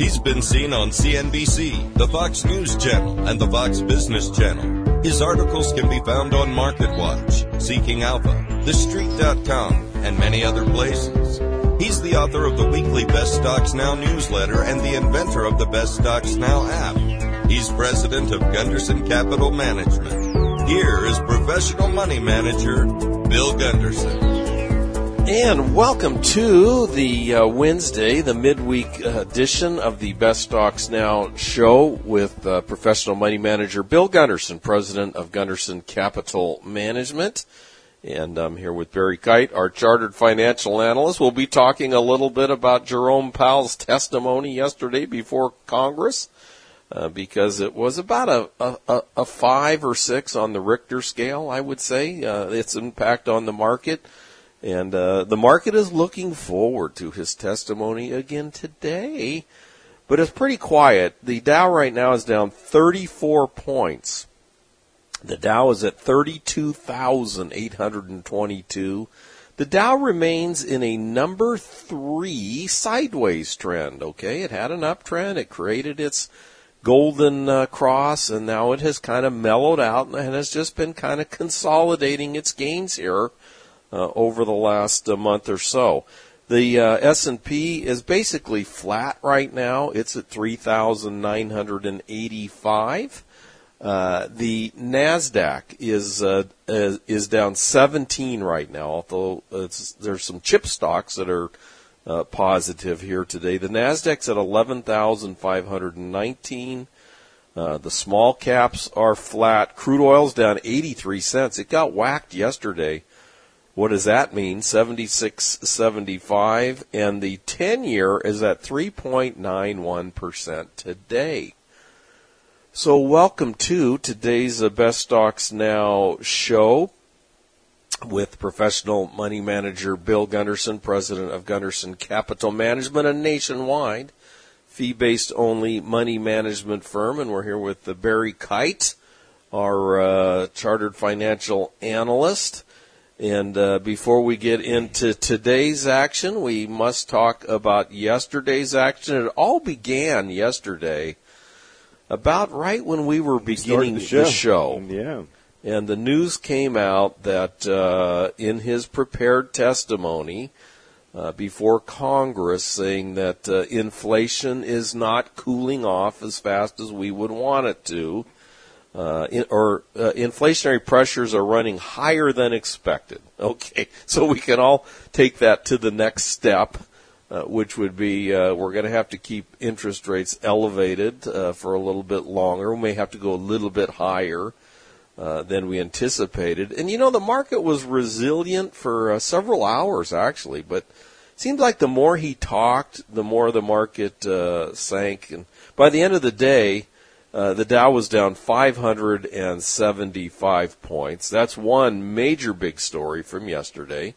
He's been seen on CNBC, the Fox News Channel, and the Fox Business Channel. His articles can be found on MarketWatch, Seeking Alpha, TheStreet.com, and many other places. He's the author of the weekly Best Stocks Now newsletter and the inventor of the Best Stocks Now app. He's president of Gunderson Capital Management. Here is professional money manager Bill Gunderson. And welcome to the uh, Wednesday, the midweek edition of the Best Stocks Now show with uh, professional money manager Bill Gunderson, president of Gunderson Capital Management. And I'm here with Barry Kite, our chartered financial analyst. We'll be talking a little bit about Jerome Powell's testimony yesterday before Congress. Uh, because it was about a, a, a, five or six on the Richter scale, I would say, uh, its impact on the market. And uh, the market is looking forward to his testimony again today. But it's pretty quiet. The Dow right now is down 34 points. The Dow is at 32,822. The Dow remains in a number three sideways trend, okay? It had an uptrend. It created its golden uh, cross and now it has kind of mellowed out and has just been kind of consolidating its gains here over the last uh, month or so. The uh, S&P is basically flat right now. It's at 3,985. Uh, the Nasdaq is uh, is down 17 right now. Although there's some chip stocks that are uh, positive here today. The Nasdaq's at 11,519. Uh, the small caps are flat. Crude oil's down 83 cents. It got whacked yesterday what does that mean? 76.75 and the 10 year is at 3.91% today. So welcome to today's Best Stocks Now show with professional money manager Bill Gunderson, president of Gunderson Capital Management, a nationwide fee-based only money management firm. And we're here with the Barry Kite, our uh, chartered financial analyst. And uh, before we get into today's action, we must talk about yesterday's action. It all began yesterday, about right when we were beginning the show. the show. Yeah. And the news came out that uh, in his prepared testimony uh, before Congress, saying that uh, inflation is not cooling off as fast as we would want it to uh, in, or uh, inflationary pressures are running higher than expected. Okay, so we can all take that to the next step, uh, which would be uh, we're going to have to keep interest rates elevated uh, for a little bit longer. We may have to go a little bit higher. Than we anticipated, and you know the market was resilient for several hours actually, but it seemed like the more he talked, the more the market sank, and by the end of the day, uh, the Dow was down 575 points. That's one major big story from yesterday.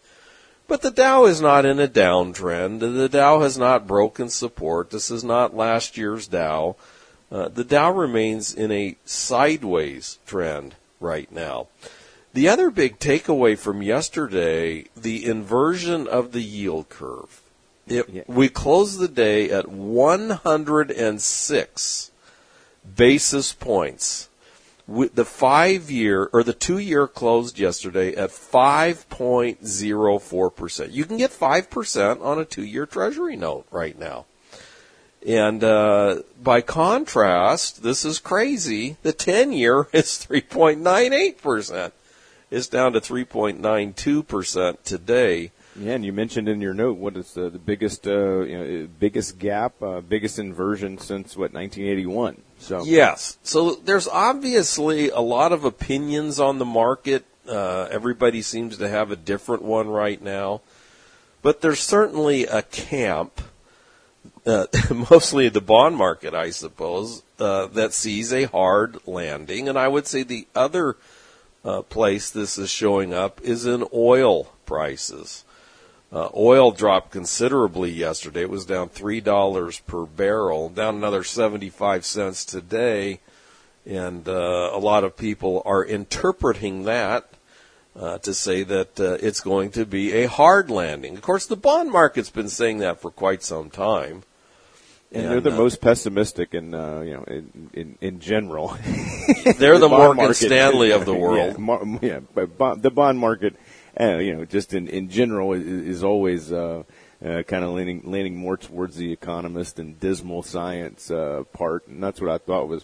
But the Dow is not in a downtrend. The Dow has not broken support. This is not last year's Dow. Uh, the Dow remains in a sideways trend right now. The other big takeaway from yesterday, the inversion of the yield curve. It, yeah. We closed the day at 106 basis points. The five year or the two year closed yesterday at 5.04%. You can get 5% on a two year treasury note right now. And uh, by contrast, this is crazy. The 10 year is 3.98%. It's down to 3.92% today. Yeah, and you mentioned in your note what is the, the biggest uh, you know, biggest gap, uh, biggest inversion since what 1981. So yes, so there's obviously a lot of opinions on the market. Uh, everybody seems to have a different one right now, but there's certainly a camp, uh, mostly the bond market, I suppose, uh, that sees a hard landing, and I would say the other uh, place this is showing up is in oil prices. Uh, oil dropped considerably yesterday. It was down three dollars per barrel, down another seventy-five cents today, and uh, a lot of people are interpreting that uh, to say that uh, it's going to be a hard landing. Of course, the bond market's been saying that for quite some time, And, they're the uh, most pessimistic in, uh, you know, in, in, in general. they're the, the Morgan market, Stanley of the world. Yeah, yeah but the bond market, uh, you know, just in, in general is, always, uh, uh, kind of leaning leaning more towards the economist and dismal science uh, part, and that's what I thought was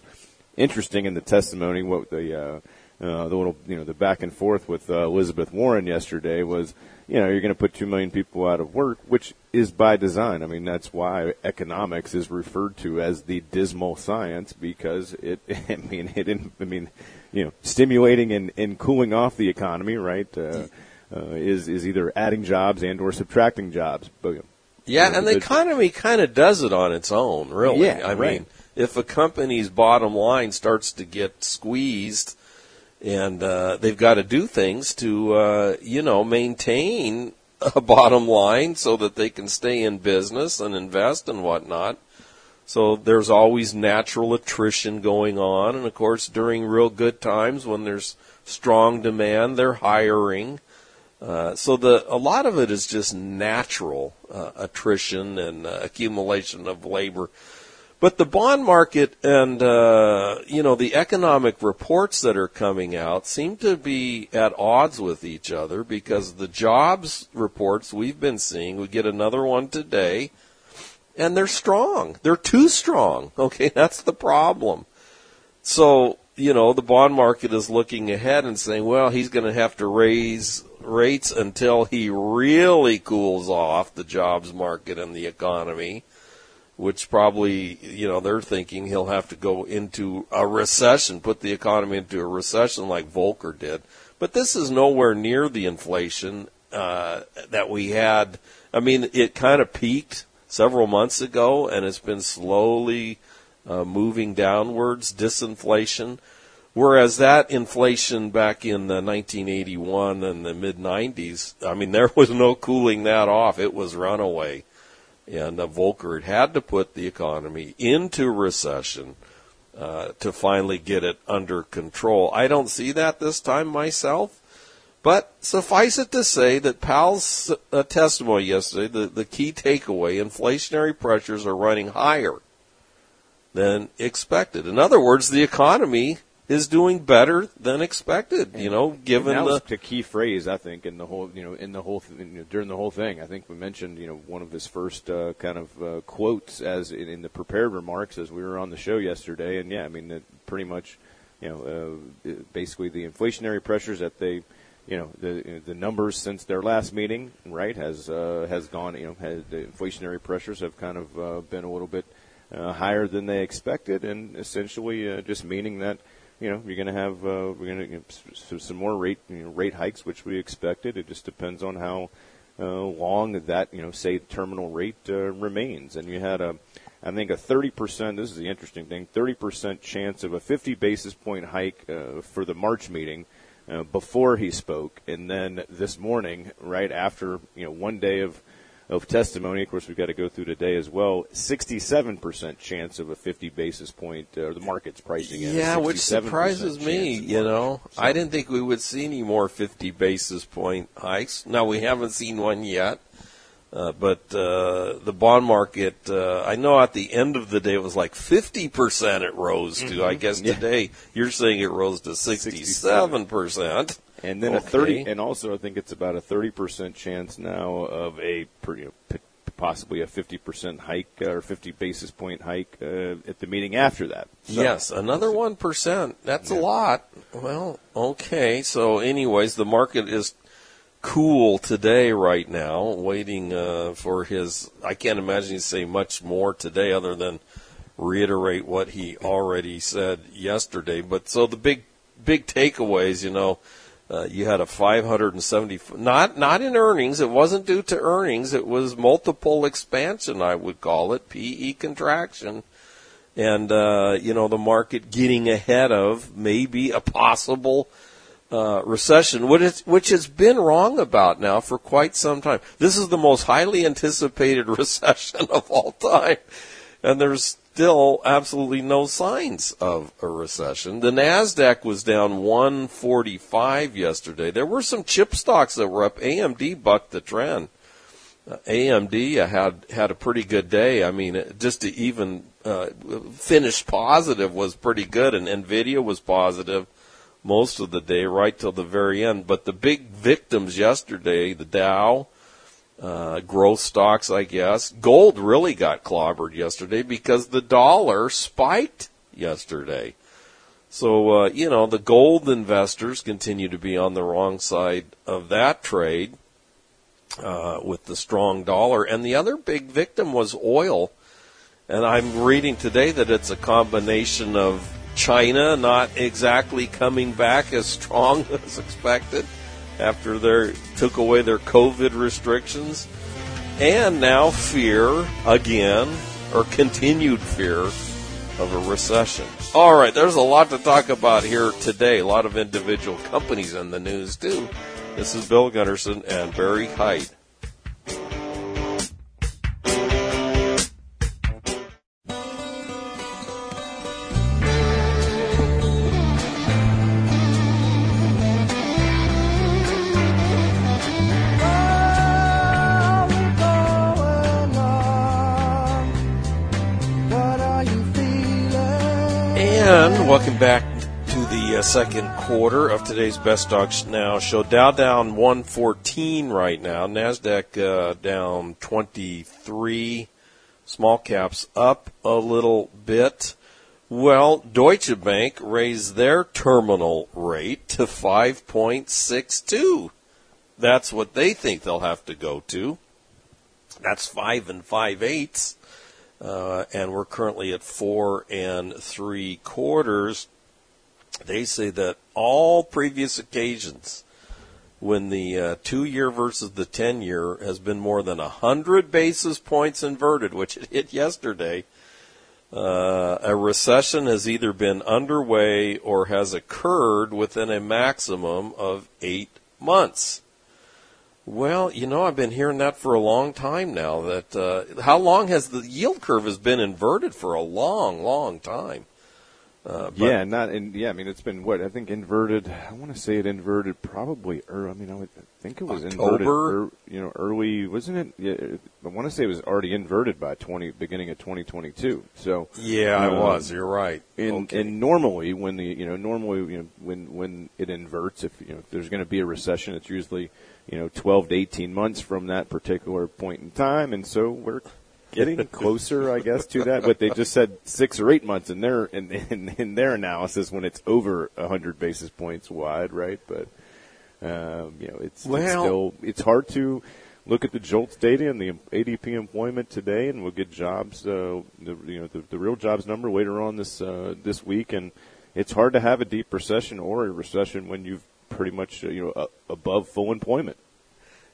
interesting in the testimony. What the uh, uh, the little you know the back and forth with uh, Elizabeth Warren yesterday was, you know, you're going to put two million people out of work, which is by design. I mean, that's why economics is referred to as the dismal science because it. I mean, it. I mean, you know, stimulating and, and cooling off the economy, right? Uh, uh, is is either adding jobs and or subtracting jobs. But, yeah, you know, and the, economy kind of does it on its own, really. Yeah, I right. mean, if a company's bottom line starts to get squeezed, and uh, they've got to do things to, uh, you know, maintain a bottom line so that they can stay in business and invest and whatnot. So there's always natural attrition going on, and of course, during real good times when there's strong demand, they're hiring. Uh, so the a lot of it is just natural uh, attrition and uh, accumulation of labor. But the bond market and uh, you know the economic reports that are coming out seem to be at odds with each other because the jobs reports we've been seeing, we get another one today, and they're strong. They're too strong. Okay, that's the problem. So you know the bond market is looking ahead and saying, well, he's going to have to raise rates until he really cools off the jobs market and the economy, which probably, you know, they're thinking he'll have to go into a recession, put the economy into a recession like Volcker did. But this is nowhere near the inflation uh, that we had. I mean, it kind of peaked several months ago, and it's been slowly uh, moving downwards, disinflation. Whereas that inflation back in the 1981 and the mid 90s, I mean, there was no cooling that off. It was runaway. And uh, Volcker had to put the economy into recession uh, to finally get it under control. I don't see that this time myself. But suffice it to say that Powell's uh, testimony yesterday, the, the key takeaway, inflationary pressures are running higher than expected. In other words, the economy is doing better than expected. You know, given and that the key phrase I think in the whole you know in the whole you know, during the whole thing. I think we mentioned you know one of his first uh, kind of uh, quotes as in, in, the prepared remarks as we were on the show yesterday. And yeah, I mean it pretty much you know uh, basically the inflationary pressures that they you know the the numbers since their last meeting right has uh, has gone you know has, the inflationary pressures have kind of uh, been a little bit uh, higher than they expected and essentially uh, just meaning that you know, you're going to have uh, we're going to some more rate you know, rate hikes, which we expected. It just depends on how uh, long that you know, say terminal rate uh, remains. And you had a, I think a 30 percent. This is the interesting thing: 30 percent chance of a 50 basis point hike uh, for the March meeting. Uh, before he spoke, and then this morning, right after you know one day of of testimony. Of course, we've got to go through today as well. 67% chance of a 50 basis point, uh, or the market's pricing in. Yeah, which surprises me. You know, so. I didn't think we would see any more 50 basis point hikes. Now, we haven't seen one yet. Uh, but uh, the bond market, uh, I know at the end of the day it was like 50% it rose to. Mm-hmm. I guess yeah. today you're saying it rose to 67%. And then okay. a 30, and also I think it's about a 30% chance now of a, you know, possibly a 50% hike uh, or 50 basis point hike uh, at the meeting after that. So, yes, another 1%. That's yeah. a lot. Well, okay. So, anyways, the market is cool today right now, waiting uh, for his. I can't imagine he'd say much more today other than reiterate what he already said yesterday. But so the big, big takeaways, you know, uh, you had a 570 not not in earnings. It wasn't due to earnings. It was multiple expansion i would call it pe contraction. And uh, you know the market getting ahead of maybe a possible uh, recession which, is, which has been wrong about now for quite some time. This is the most highly anticipated recession of all time. And there's still absolutely no signs of a recession. The Nasdaq was down 145 yesterday. There were some chip stocks that were up. AMD bucked the trend. Uh, AMD uh, had had a pretty good day. I mean, just to even uh, finish positive was pretty good, and Nvidia was positive most of the day, right till the very end. But the big victims yesterday, the Dow, uh, growth stocks, I guess, gold really got clobbered yesterday because the dollar spiked yesterday. So, uh, you know, the gold investors continue to be on the wrong side of that trade uh, with the strong dollar. And the other big victim was oil. And I'm reading today that it's a combination of China not exactly coming back as strong as expected after they took away their COVID restrictions, and now fear again, or continued fear of a recession. All right, there's a lot to talk about here today. A lot of individual companies in the news too. This is Bill Gunderson and Barry Hyde. Back to the uh, second quarter of today's Best Stocks Now show. Dow down 114 right now. Nasdaq uh, down 23. Small caps up a little bit. Well, Deutsche Bank raised their terminal rate to 5.62. That's what they think they'll have to go to. That's five and five eighths uh, and we're currently at four and three quarters. They say that all previous occasions when the uh, two year versus the 10 year has been more than 100 basis points inverted, which it hit yesterday, uh, a recession has either been underway or has occurred within a maximum of eight months. Well, you know, I've been hearing that for a long time now. That uh, how long has the yield curve has been inverted for a long, long time. Uh, yeah, not in, yeah. I mean, it's been what I think inverted. I want to say it inverted probably. Or I mean, I would think it was October? inverted. Er, you know, early wasn't it? Yeah, I want to say it was already inverted by twenty beginning of 2022. So yeah, um, I was. You're right. And, okay. and normally when the you know normally you know when when it inverts, if you know if there's going to be a recession, it's usually you know 12 to 18 months from that particular point in time, and so we're getting closer, I guess, to that. But they just said six or eight months in their in, in, in their analysis when it's over hundred basis points wide, right? But um, you know, it's, well, it's still it's hard to look at the JOLTS data and the ADP employment today, and we'll get jobs, uh, the you know the, the real jobs number later on this uh, this week, and it's hard to have a deep recession or a recession when you've pretty much uh, you know uh, above full employment.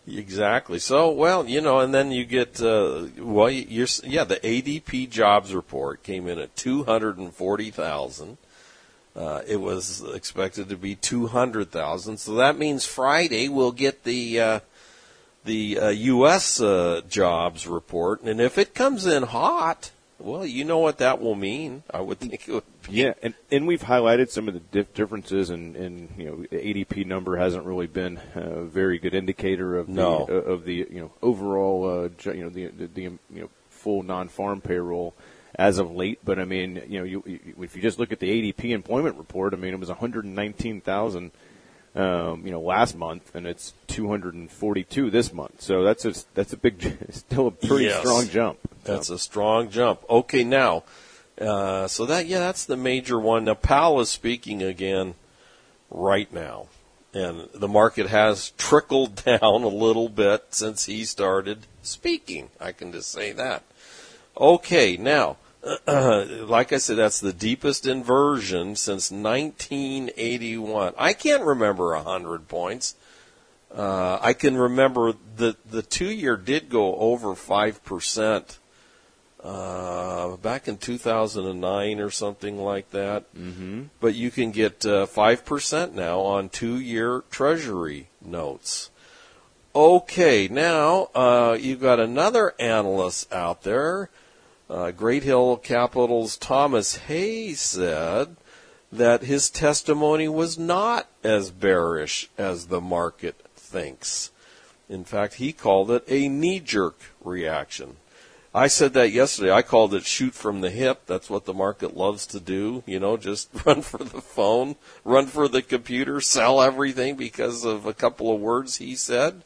Exactly. So, well, you know, and then you get, uh, well, you're, yeah, the ADP jobs report came in at 240,000. Uh, it was expected to be 200,000. So that means Friday we'll get the, uh, the uh, U.S. Uh, jobs report. And if it comes in hot, well, you know what that will mean. I would think it would. Yeah, and, and we've highlighted some of the dif- differences, and, and you know, ADP number hasn't really been a very good indicator of the uh, of the you know overall uh, you know the, the, the you know full non-farm payroll as of late. But I mean, you know, you, you, if you just look at the ADP employment report, I mean, it was 119,000 um, you know, last month, and it's 242 this month. So that's a that's a big, still a pretty yes. strong jump. That's a strong jump. Okay, now, uh, so that yeah, that's the major one. Now, Powell is speaking again right now, and the market has trickled down a little bit since he started speaking. I can just say that. Okay, now like I said, that's the deepest inversion since 1981. I can't remember a hundred points. Uh, I can remember the the two year did go over five percent uh, back in 2009 or something like that. Mm-hmm. But you can get uh, five percent now on two year Treasury notes. Okay, now uh, you've got another analyst out there uh, Great Hill Capital's Thomas Hayes said that his testimony was not as bearish as the market thinks. In fact, he called it a knee jerk reaction. I said that yesterday. I called it shoot from the hip. That's what the market loves to do. You know, just run for the phone, run for the computer, sell everything because of a couple of words he said.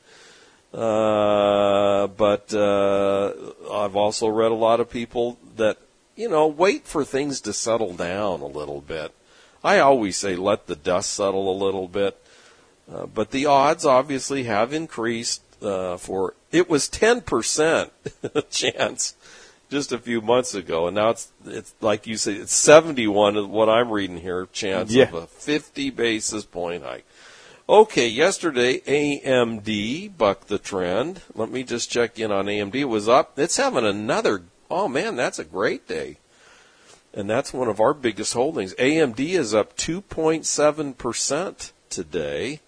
Uh, but uh, I've also read a lot of people that, you know, wait for things to settle down a little bit. I always say let the dust settle a little bit. Uh, but the odds obviously have increased uh, for it was 10% chance just a few months ago, and now it's it's like you say it's 71 is what I'm reading here chance Yeah. of a 50 basis point hike. Okay, yesterday AMD bucked the trend. Let me just check in on AMD. It was up. It's having another. Oh man, that's a great day. And that's one of our biggest holdings. AMD is up 2.7% today.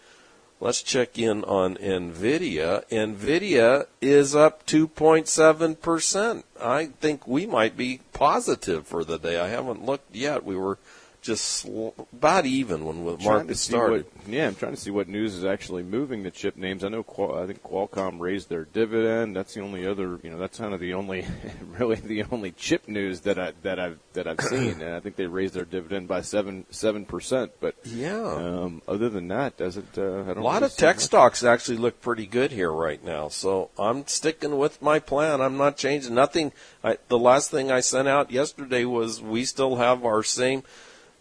Let's check in on Nvidia. Nvidia is up 2.7%. I think we might be positive for the day. I haven't looked yet. We were just sl- about even when to market started. What, yeah, I'm trying to see what news is actually moving the chip names. I know Qual- I think Qualcomm raised their dividend. That's the only other, you know, that's kind of the only, really the only chip news that I that I've that I've seen. And I think they raised their dividend by seven seven percent. But Yeah. um, other than that, doesn't uh, I don't A lot of tech much. stocks actually look pretty good here right now, so I'm sticking with my plan. I'm not changing nothing. I, the last thing I sent out yesterday was we still have our same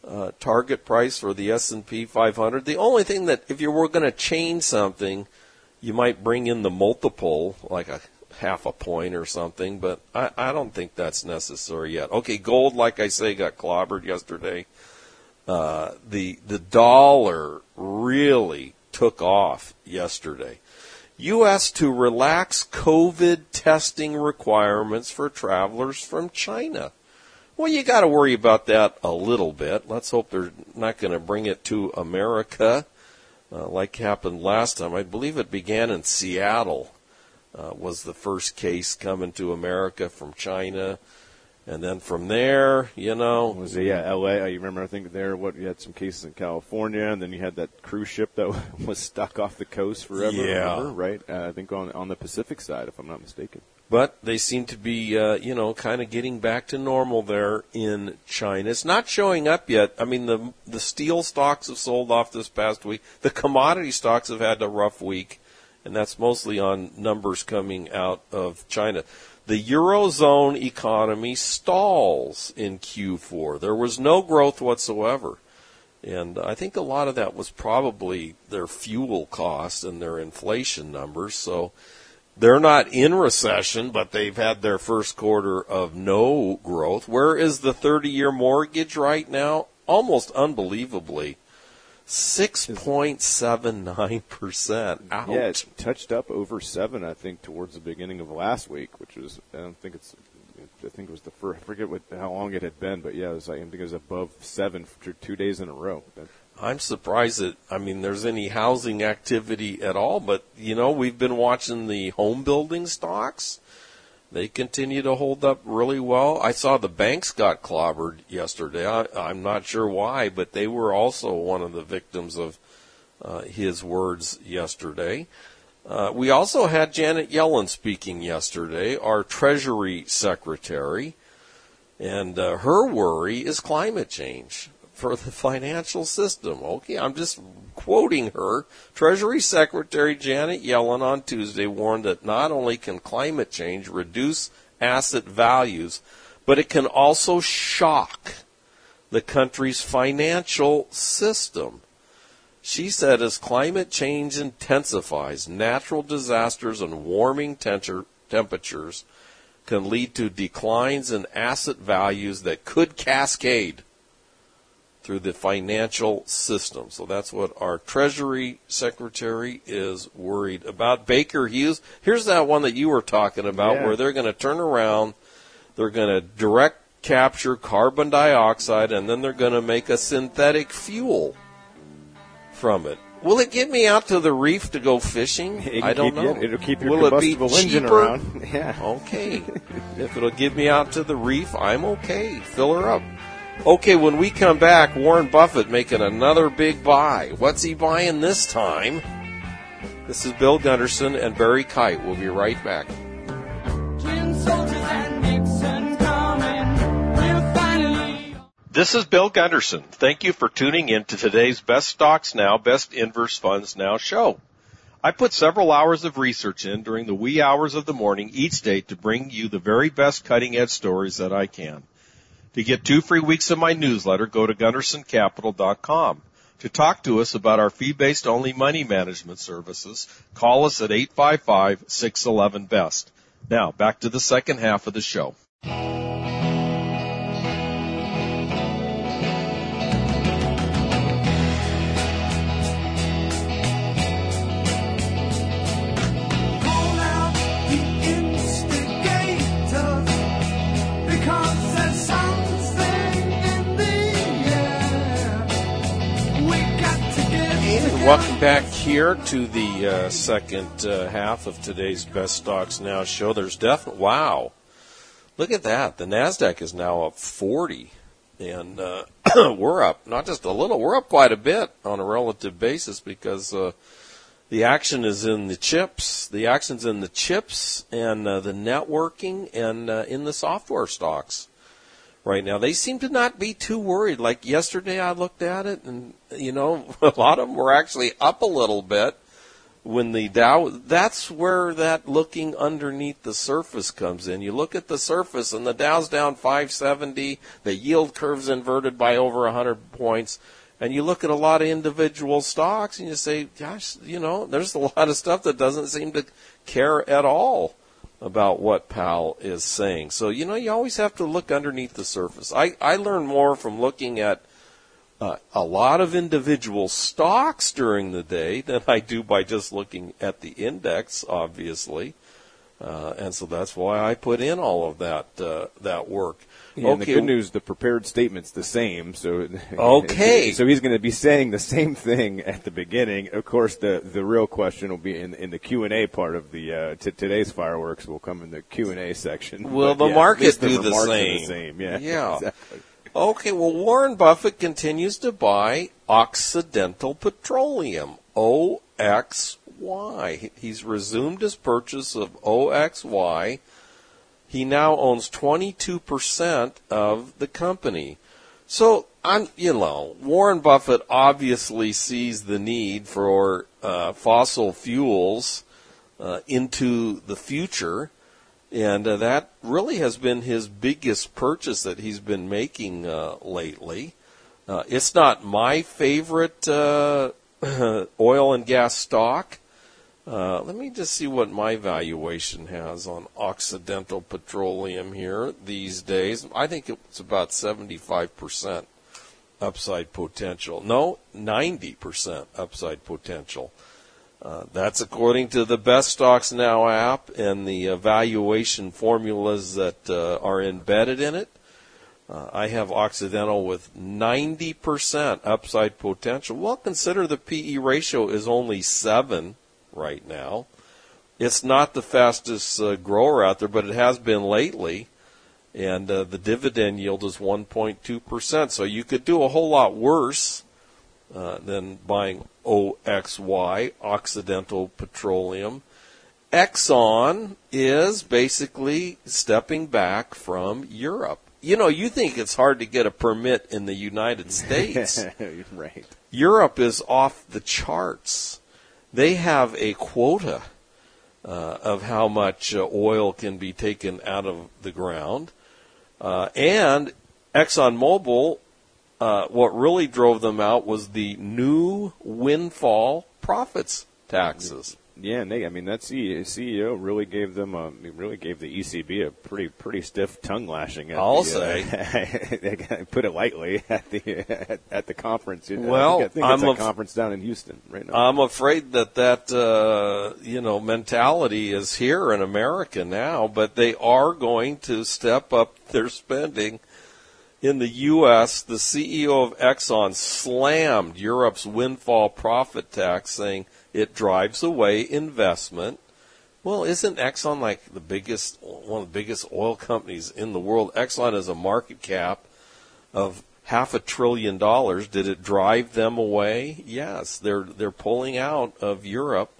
uh, target price for the S&P 500. The only thing that if you were going to change something, you might bring in the multiple, like a half a point or something, but I, I don't think that's necessary yet. Okay, gold, like I say, got clobbered yesterday uh, the the dollar really took off yesterday. U.S. to relax COVID testing requirements for travelers from China. Well, you got to worry about that a little bit. Let's hope they're not going to bring it to America, uh, like happened last time. I believe it began in Seattle. Uh, was the first case coming to America from China, and then from there, you know, Was it, yeah, L.A. You remember? I think there, what you had some cases in California, and then you had that cruise ship that was stuck off the coast forever. Yeah. remember, right? Uh, I think on on the Pacific side, if I'm not mistaken. But they seem to be, uh, you know, kind of getting back to normal there in China. It's not showing up yet. I mean, the the steel stocks have sold off this past week. The commodity stocks have had a rough week, and that's mostly on numbers coming out of China. The eurozone economy stalls in Q4. There was no growth whatsoever. And I think a lot of that was probably their fuel cost and their inflation numbers. So they're not in recession, but they've had their first quarter of no growth. Where is the 30 year mortgage right now? Almost unbelievably. 6.79%. Ouch. Yeah, it touched up over seven, I think, towards the beginning of last week, which was I don't think it's. I think it was the first. I forget what how long it had been, but yeah, it was. I think it was above seven for two days in a row. That- I'm surprised that I mean there's any housing activity at all, but you know we've been watching the home building stocks. They continue to hold up really well. I saw the banks got clobbered yesterday. I, I'm not sure why, but they were also one of the victims of uh, his words yesterday. Uh, we also had Janet Yellen speaking yesterday, our Treasury Secretary, and uh, her worry is climate change for the financial system. Okay, I'm just quoting her. Treasury Secretary Janet Yellen on Tuesday warned that not only can climate change reduce asset values, but it can also shock the country's financial system. She said as climate change intensifies, natural disasters and warming temperature- temperatures can lead to declines in asset values that could cascade through the financial system. So that's what our Treasury Secretary is worried about. Baker Hughes, here's that one that you were talking about Yeah. where they're going to turn around, they're going to direct capture carbon dioxide, and then they're going to make a synthetic fuel from it. Will it get me out to the reef to go fishing? I don't know. you- it'll keep your Will it be combustible engine around. Yeah. Okay. if it'll get me out to the reef, I'm okay. Fill her up. Okay, when we come back, Warren Buffett making another big buy. What's he buying this time? This is Bill Gunderson and Barry Kite. We'll be right back. This is Bill Gunderson. Thank you for tuning in to today's Best Stocks Now, Best Inverse Funds Now show. I put several hours of research in during the wee hours of the morning each day to bring you the very best cutting edge stories that I can. To get two free weeks of my newsletter, go to gundersoncapital.com. To talk to us about our fee-based only money management services, call us at 855-611-BEST. Now, back to the second half of the show. Here to the uh, second uh, half of today's Best Stocks Now show. There's definitely wow, look at that. The Nasdaq is now up 40, and uh, we're up not just a little, we're up quite a bit on a relative basis because uh, the action is in the chips. The action's in the chips and uh, the networking and uh, in the software stocks right now. They seem to not be too worried. Like yesterday, I looked at it, and you know, a lot of them were actually up a little bit. When the Dow, that's where that looking underneath the surface comes in. You look at the surface, and the Dow's down 570. The yield curve's inverted by over 100 points. And you look at a lot of individual stocks, and you say, "Gosh, you know, there's a lot of stuff that doesn't seem to care at all." About what Powell is saying. So, you know, you always have to look underneath the surface. I, I learn more from looking at uh, a lot of individual stocks during the day than I do by just looking at the index, obviously. Uh, and so that's why I put in all of that uh, that work. Yeah, okay. And the good news, the prepared statement's the same. So okay. so he's going to be saying the same thing at the beginning. Of course, the the real question will be in in the Q and A part of the uh, t- today's fireworks will come in the Q and A section. Will but, the yeah, market the do the same? the same? Yeah. Yeah. Exactly. Okay. Well, Warren Buffett continues to buy Occidental Petroleum. OXY. He's resumed his purchase of OXY. He now owns 22% of the company. So, I'm, you know, Warren Buffett obviously sees the need for uh, fossil fuels uh, into the future, and uh, that really has been his biggest purchase that he's been making uh, lately. Uh, it's not my favorite uh, oil and gas stock, uh, let me just see what my valuation has on Occidental Petroleum here these days. I think it's about 75% upside potential. No, 90% upside potential. Uh, that's according to the Best Stocks Now app and the evaluation formulas that uh, are embedded in it. Uh, I have Occidental with 90% upside potential. Well, consider the PE ratio is only 7 right now. It's not the fastest uh, grower out there, but it has been lately. And uh, the dividend yield is 1.2%. So you could do a whole lot worse uh, than buying OXY, Occidental Petroleum. Exxon is basically stepping back from Europe. You know, you think it's hard to get a permit in the United States. right. Europe is off the charts they have a quota uh, of how much uh, oil can be taken out of the ground. Uh, and ExxonMobil, uh, what really drove them out was the new windfall profits taxes. Yeah, and they, I mean, that CEO really gave them, a, really gave the ECB a pretty, pretty stiff tongue lashing. At I'll the, say, uh, put it lightly, at the at, at the conference. Well, I think, I think I'm a conference down in Houston right now. I'm afraid that that uh, you know mentality is here in America now, but they are going to step up their spending. In the U.S., the CEO of Exxon slammed Europe's windfall profit tax, saying it drives away investment. Well, isn't Exxon like the biggest, one of the biggest oil companies in the world? Exxon has a market cap of half a trillion dollars. Did it drive them away? Yes, they're they're pulling out of Europe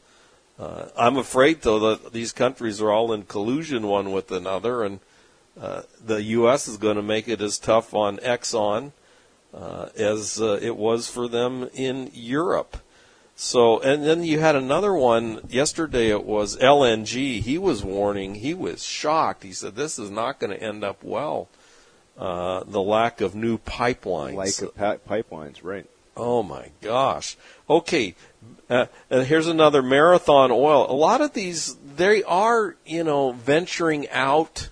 Uh, I'm afraid, though, that these countries are all in collusion one with another, and uh, the U.S. is going to make it as tough on Exxon uh, as uh, it was for them in Europe. So, and then you had another one yesterday. It was LNG. He was warning. He was shocked. He said, "This is not going to end up well." Uh, the lack of new pipelines. Like of pa- pipelines, right? Oh my gosh. Okay, uh, and here's another marathon oil. A lot of these, they are, you know, venturing out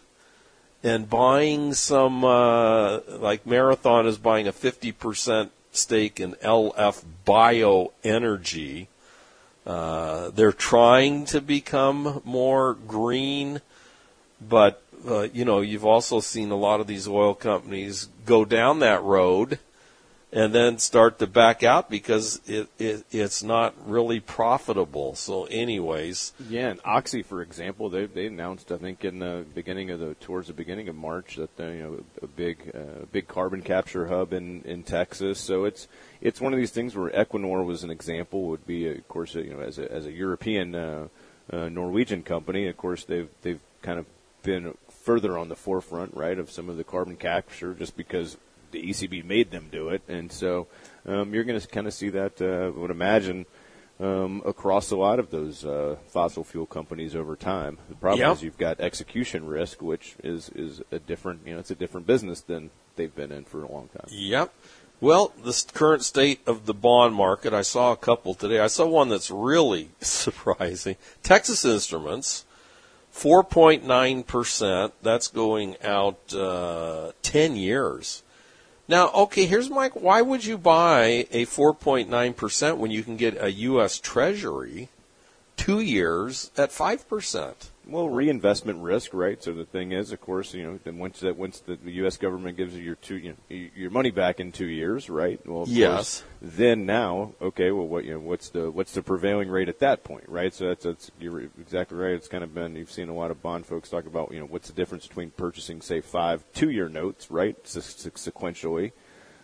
and buying some, uh, like Marathon is buying a 50% stake in LF Bioenergy. Uh, they're trying to become more green, but, uh, you know, you've also seen a lot of these oil companies go down that road and then start to back out because it, it it's not really profitable. So, anyways, yeah. And Oxy, for example, they they announced I think in the beginning of the towards the beginning of March that they, you know a big uh, big carbon capture hub in in Texas. So it's it's one of these things where Equinor was an example. Would be of course you know as a as a European uh, uh, Norwegian company, of course they've they've kind of been further on the forefront, right, of some of the carbon capture, just because the ECB made them do it, and so um, you're going to kind of see that. Uh, I would imagine um, across a lot of those uh, fossil fuel companies over time. The problem Yep. is you've got execution risk, which is is a different you know it's a different business than they've been in for a long time. Yep. Well, the current state of the bond market, I saw a couple today. I saw one that's really surprising. Texas Instruments, 4.9%. That's going out uh, 10 years. Now, okay, here's my why would you buy a 4.9% when you can get a U.S. Treasury two years at 5%? Well, reinvestment risk, right? So the thing is, of course, you know, then once that once the, the U.S. government gives you your two, you know, your money back in two years, right? Well, of Yes. course, then now, okay, well, what you know, what's the what's the prevailing rate at that point, right? So that's that's you're exactly right. It's kind of been you've seen a lot of bond folks talk about, you know, what's the difference between purchasing, say, five two-year notes, right, se- se- sequentially.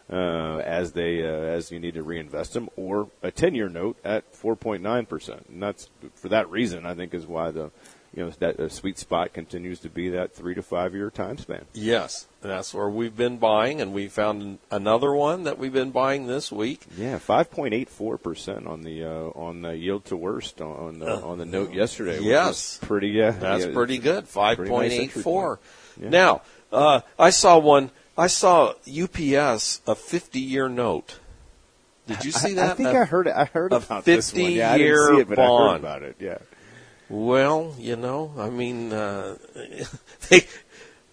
Uh, as they uh, as you need to reinvest them, or a ten-year note at 4.9 percent, and that's for that reason. I think is why the you know that sweet spot continues to be that three to five year time span. Yes, that's where we've been buying, and we found another one that we've been buying this week. Yeah, five point eight four percent on the uh, on the yield to worst on the on the note yesterday. yes. pretty. Uh, That's yeah, pretty good. Five point nice eight four. Yeah. Now, uh, I saw one. I saw UPS a fifty-year note. Did you see that? I think A- I heard I heard a about this one. Yeah, I didn't see it, but I heard about it. Yeah. Well, you know, I mean, uh, they.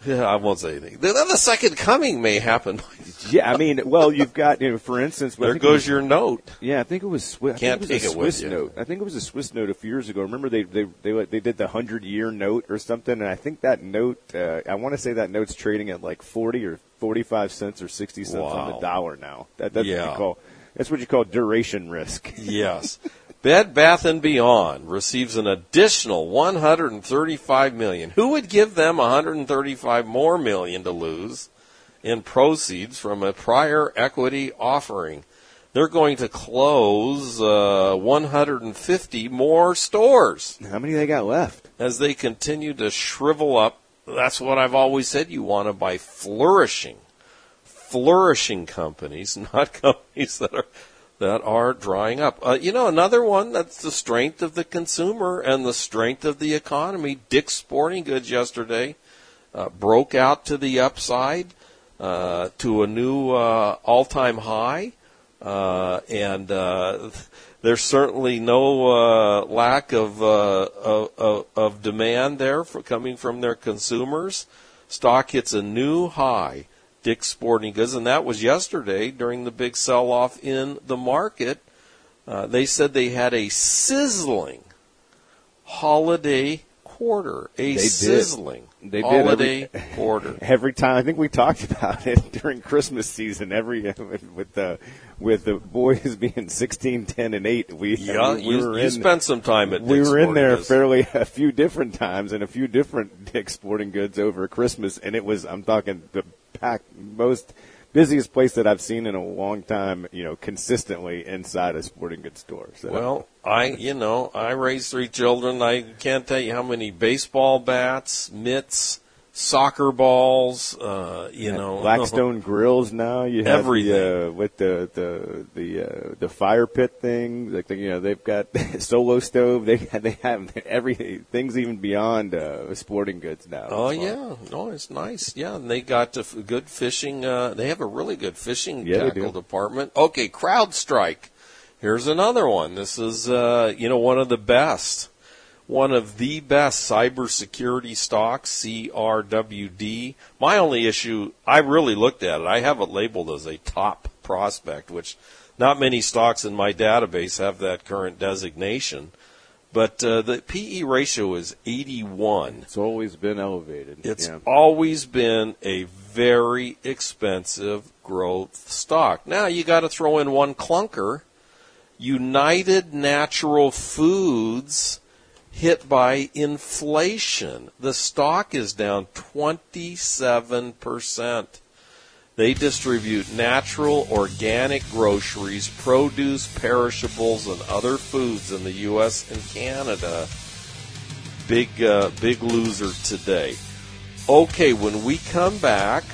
Yeah, I won't say anything. The, the second coming may happen. Yeah, I mean, well, you've got, you know, for instance, there it was- goes your note. Yeah, I think it was Swiss. Can't I think take it it was with a Swiss you. note. I think it was a Swiss note a few years ago. Remember they they they they did the hundred year note or something, and I think that note. Uh, I want to say that note's trading at like forty or forty five cents or sixty cents on the dollar now. That, that's what Yeah. you call that's what you call duration risk. Yes. Bed Bath and Beyond receives an additional 135 million. Who would give them 135 more million to lose in proceeds from a prior equity offering? They're going to close uh, 150 more stores How many they got left? as they continue to shrivel up. That's what I've always said. You want to buy flourishing, flourishing companies, not companies that are that are drying up. Uh, you know, another one that's the strength of the consumer and the strength of the economy. Dick's Sporting Goods yesterday uh, broke out to the upside uh, to a new uh, all-time high, uh, and uh, there's certainly no uh, lack of, uh, of of of demand there for coming from their consumers. Stock hits a new high. Dick's Sporting Goods, and that was yesterday during the big sell-off in the market. Uh, they said they had a sizzling holiday quarter. A did. sizzling They did holiday every- quarter. Every time I think we talked about it during Christmas season. Every with the with the boys being 16, 10, and eight. We Yeah, we, you, were you in, spent some time at we Dick's were in there Goods. fairly a few different times and a few different Dick's Sporting Goods over Christmas, and it was I'm talking the pack most busiest place that I've seen in a long time. You know, consistently inside a sporting goods store. So. Well, I you know I raised three children. I can't tell you how many baseball bats, mitts, soccer balls. Uh, you Yeah, know, Blackstone grills now. You have Everything. the, uh, with the the the uh, the fire pit thing. Like the, you know, they've got solo stove. They they have everything. Things even beyond uh, sporting goods now. Oh yeah, no, it's nice. Yeah, and they got a f- good fishing. Uh, they have a really good fishing Yeah, tackle department. Okay, CrowdStrike. Here's another one. This is uh, you know one of the best, one of the best cybersecurity stocks. CRWD. My only issue, I really looked at it. I have it labeled as a top prospect, which not many stocks in my database have that current designation. But uh, the PE ratio is 81. It's always been elevated. It's yeah. always been a very expensive growth stock. Now you got to throw in one clunker. United Natural Foods hit by inflation. The stock is down 27%. They distribute natural, organic groceries, produce, perishables, and other foods in the U.S. and Canada. Big, uh, big loser today. Okay, when we come back,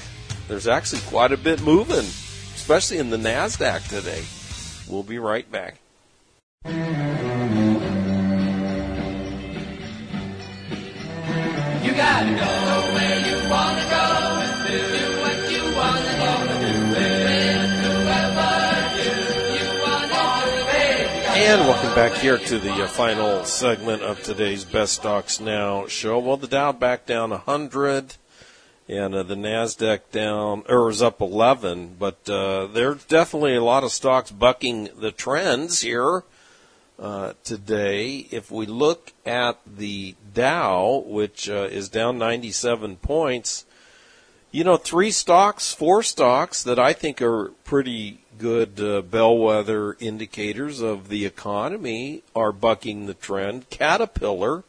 there's actually quite a bit moving, especially in the NASDAQ today. We'll be right back. You gotta go where you wanna go and do what you wanna do. And welcome back here to the uh, final segment of today's Best Stocks Now show. Well, the Dow back down 100, and uh, the Nasdaq down or was up 11, but uh, there's definitely a lot of stocks bucking the trends here uh, today. If we look at the Dow, which uh, is down 97 points, you know, three stocks, four stocks that I think are pretty good uh, bellwether indicators of the economy are bucking the trend. Caterpillar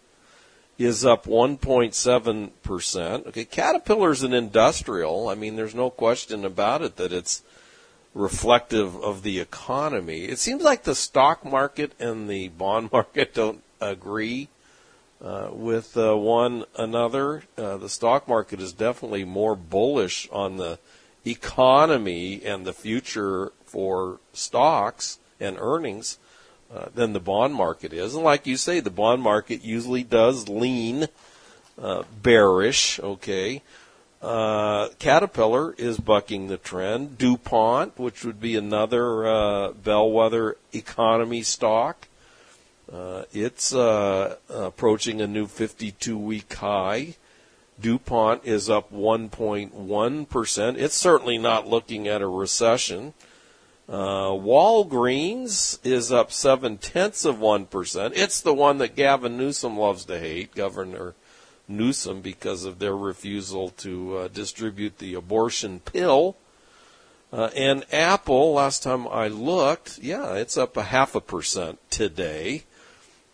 is up 1.7%. Okay, Caterpillar's an industrial. I mean, there's no question about it that it's reflective of the economy. It seems like the stock market and the bond market don't agree uh, with uh, one another. Uh, the stock market is definitely more bullish on the economy and the future for stocks and earnings uh, than the bond market is. And like you say, the bond market usually does lean uh, bearish. Okay. Uh, Caterpillar is bucking the trend. DuPont, which would be another uh, bellwether economy stock, uh, it's uh, approaching a new 52 week high. DuPont is up 1.1%. It's certainly not looking at a recession. Uh, Walgreens is up seven tenths of 1%. It's the one that Gavin Newsom loves to hate, Governor Newsom, because of their refusal to uh, distribute the abortion pill. Uh, and Apple, last time I looked, yeah, it's up a half a percent today.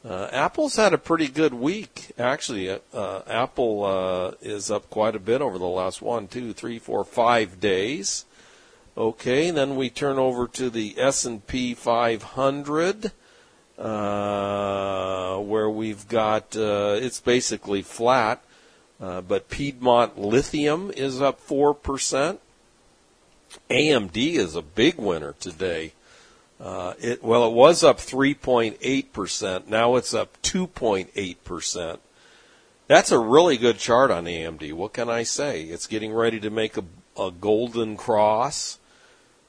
Uh, Apple's had a pretty good week, actually. Uh, uh, Apple uh, is up quite a bit over the last one, two, three, four, five days. Okay, then we turn over to the S&P 500, uh, where we've got uh, it's basically flat, uh, but Piedmont Lithium is up four percent. AMD is a big winner today. Uh, it well, it was up 3.8 percent. Now it's up 2.8 percent. That's a really good chart on AMD. What can I say? It's getting ready to make a, a golden cross.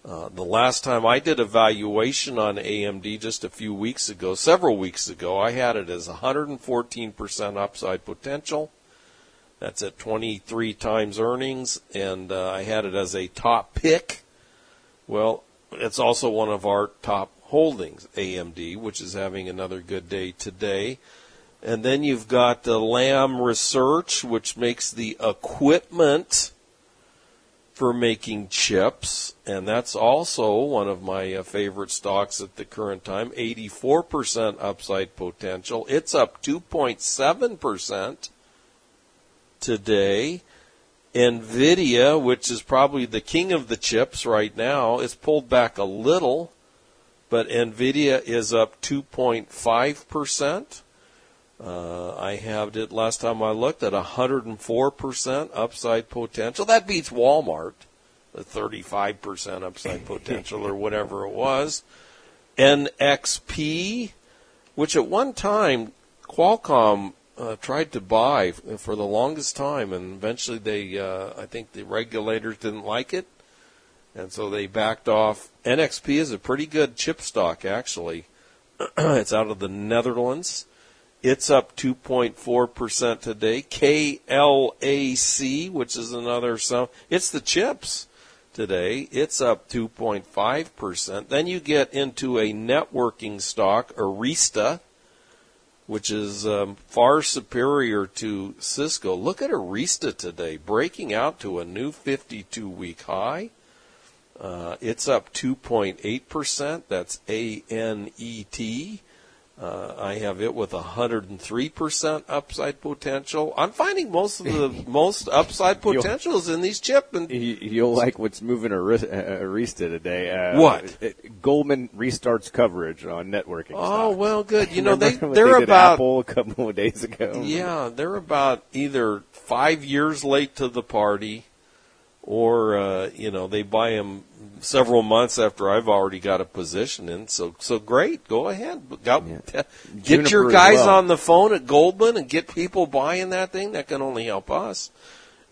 Uh, the last time I did a valuation on AMD just a few weeks ago, several weeks ago, I had it as 114% upside potential. That's at 23 times earnings, and uh, I had it as a top pick. Well, it's also one of our top holdings, AMD, which is having another good day today. And then you've got the Lam Research, which makes the equipment for making chips, and that's also one of my uh, favorite stocks at the current time. 84% upside potential. It's up 2.7% today. Nvidia, which is probably the king of the chips right now, is pulled back a little, but Nvidia is up 2.5%. Uh, I had it last time I looked at 104% upside potential. That beats Walmart, the 35% upside potential or whatever it was. NXP, which at one time Qualcomm uh, tried to buy for the longest time, and eventually they, uh, I think the regulators didn't like it, and so they backed off. NXP is a pretty good chip stock, actually. it's out of the Netherlands. It's up 2.4% today. KLAC, which is another so it's the chips today. It's up 2.5%. Then you get into a networking stock, Arista, which is um, far superior to Cisco. Look at Arista today, breaking out to a new 52 week high. Uh, it's up 2.8%. That's A N E T. Uh, I have it with 103% upside potential. I'm finding most of the most upside potentials in these chip and You'll like what's moving Arista today. Uh, What? it- Goldman restarts coverage on networking. oh stocks. well, good. You know they, they're they did about Apple a couple of days ago. yeah they're about either five years late to the party, or uh, you know they buy them several months after I've already got a position in. So so great, go ahead, Go- get Juniper your guys well. on the phone at Goldman and get people buying that thing. That can only help us.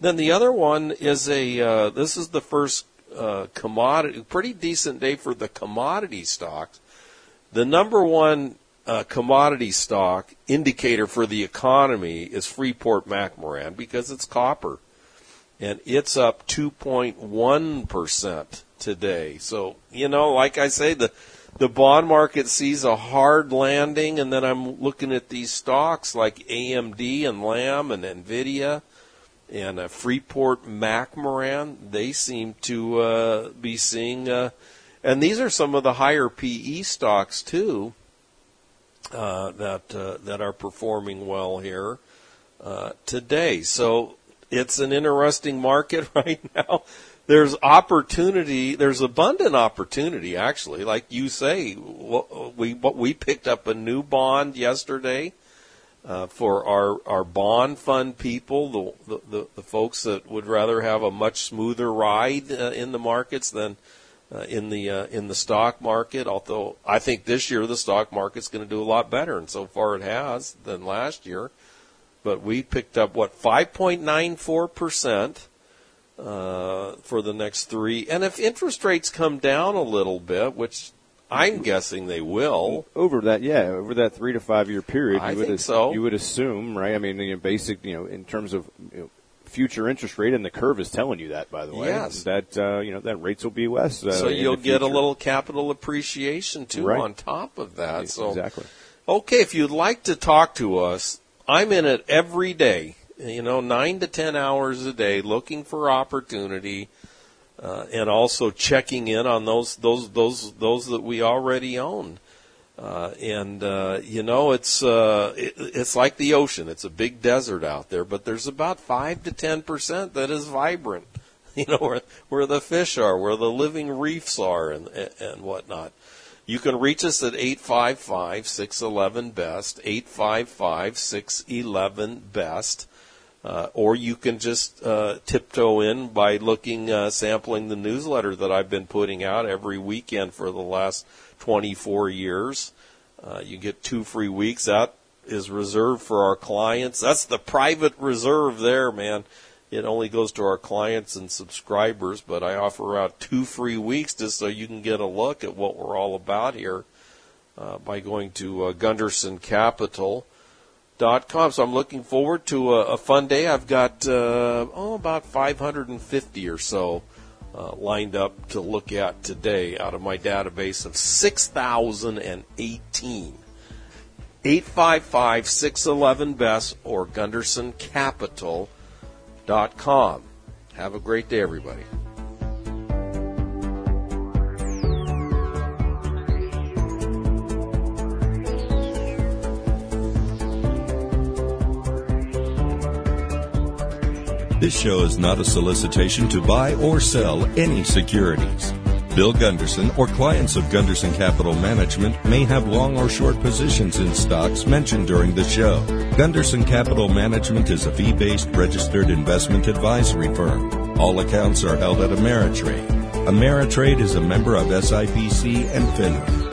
Then the other one is a. Uh, this is the first uh, commodity, pretty decent day for the commodity stocks. The number one uh, commodity stock indicator for the economy is Freeport McMoran because it's copper, and it's up 2.1 percent today. So you know, like I say, the the bond market sees a hard landing, and then I'm looking at these stocks like AMD and Lam and Nvidia and uh, Freeport McMoRan. They seem to uh, be seeing, uh, and these are some of the higher PE stocks too uh, that uh, that are performing well here uh, today. So it's an interesting market right now. There's opportunity. There's abundant opportunity, actually. Like you say, we we picked up a new bond yesterday uh, for our our bond fund people, the, the the folks that would rather have a much smoother ride uh, in the markets than uh, in the uh, in the stock market. Although I think this year the stock market's going to do a lot better, and so far it has than last year. But we picked up what 5.94 percent uh, for the next three, and if interest rates come down a little bit, which I'm guessing they will. over that, yeah, over that three to five year period, I you would think as- so. You would assume, right? I mean, you know, basic, you know, in terms of you know, future interest rate, and the curve is telling you that, by the way, Yes. that uh, you know that rates will be less. Uh, so you'll get a little capital appreciation too Right. on top of that. So exactly. Okay, if you'd like to talk to us, I'm in it every day. You know, nine to ten hours a day, looking for opportunity, uh, and also checking in on those those those those that we already own. Uh, and uh, you know, it's uh, it, it's like the ocean. It's a big desert out there, but there's about five to ten percent that is vibrant. You know, where where the fish are, where the living reefs are, and and whatnot. You can reach us at 855-611-BEST, 855-611-BEST, uh, or you can just uh, tiptoe in by looking, uh, sampling the newsletter that I've been putting out every weekend for the last 24 years. Uh, you get two free weeks. That is reserved for our clients. That's the private reserve there, man. It only goes to our clients and subscribers, but I offer out two free weeks just so you can get a look at what we're all about here uh, by going to uh, GundersonCapital.com. So I'm looking forward to a, a fun day. I've got uh, oh about 550 or so uh, lined up to look at today out of my database of 6,018. 855 611 BEST or GundersonCapital.com. Have a great day, everybody. This show is not a solicitation to buy or sell any securities. Bill Gunderson or clients of Gunderson Capital Management may have long or short positions in stocks mentioned during the show. Gunderson Capital Management is a fee based registered investment advisory firm. All accounts are held at Ameritrade. Ameritrade is a member of SIPC and FINRA.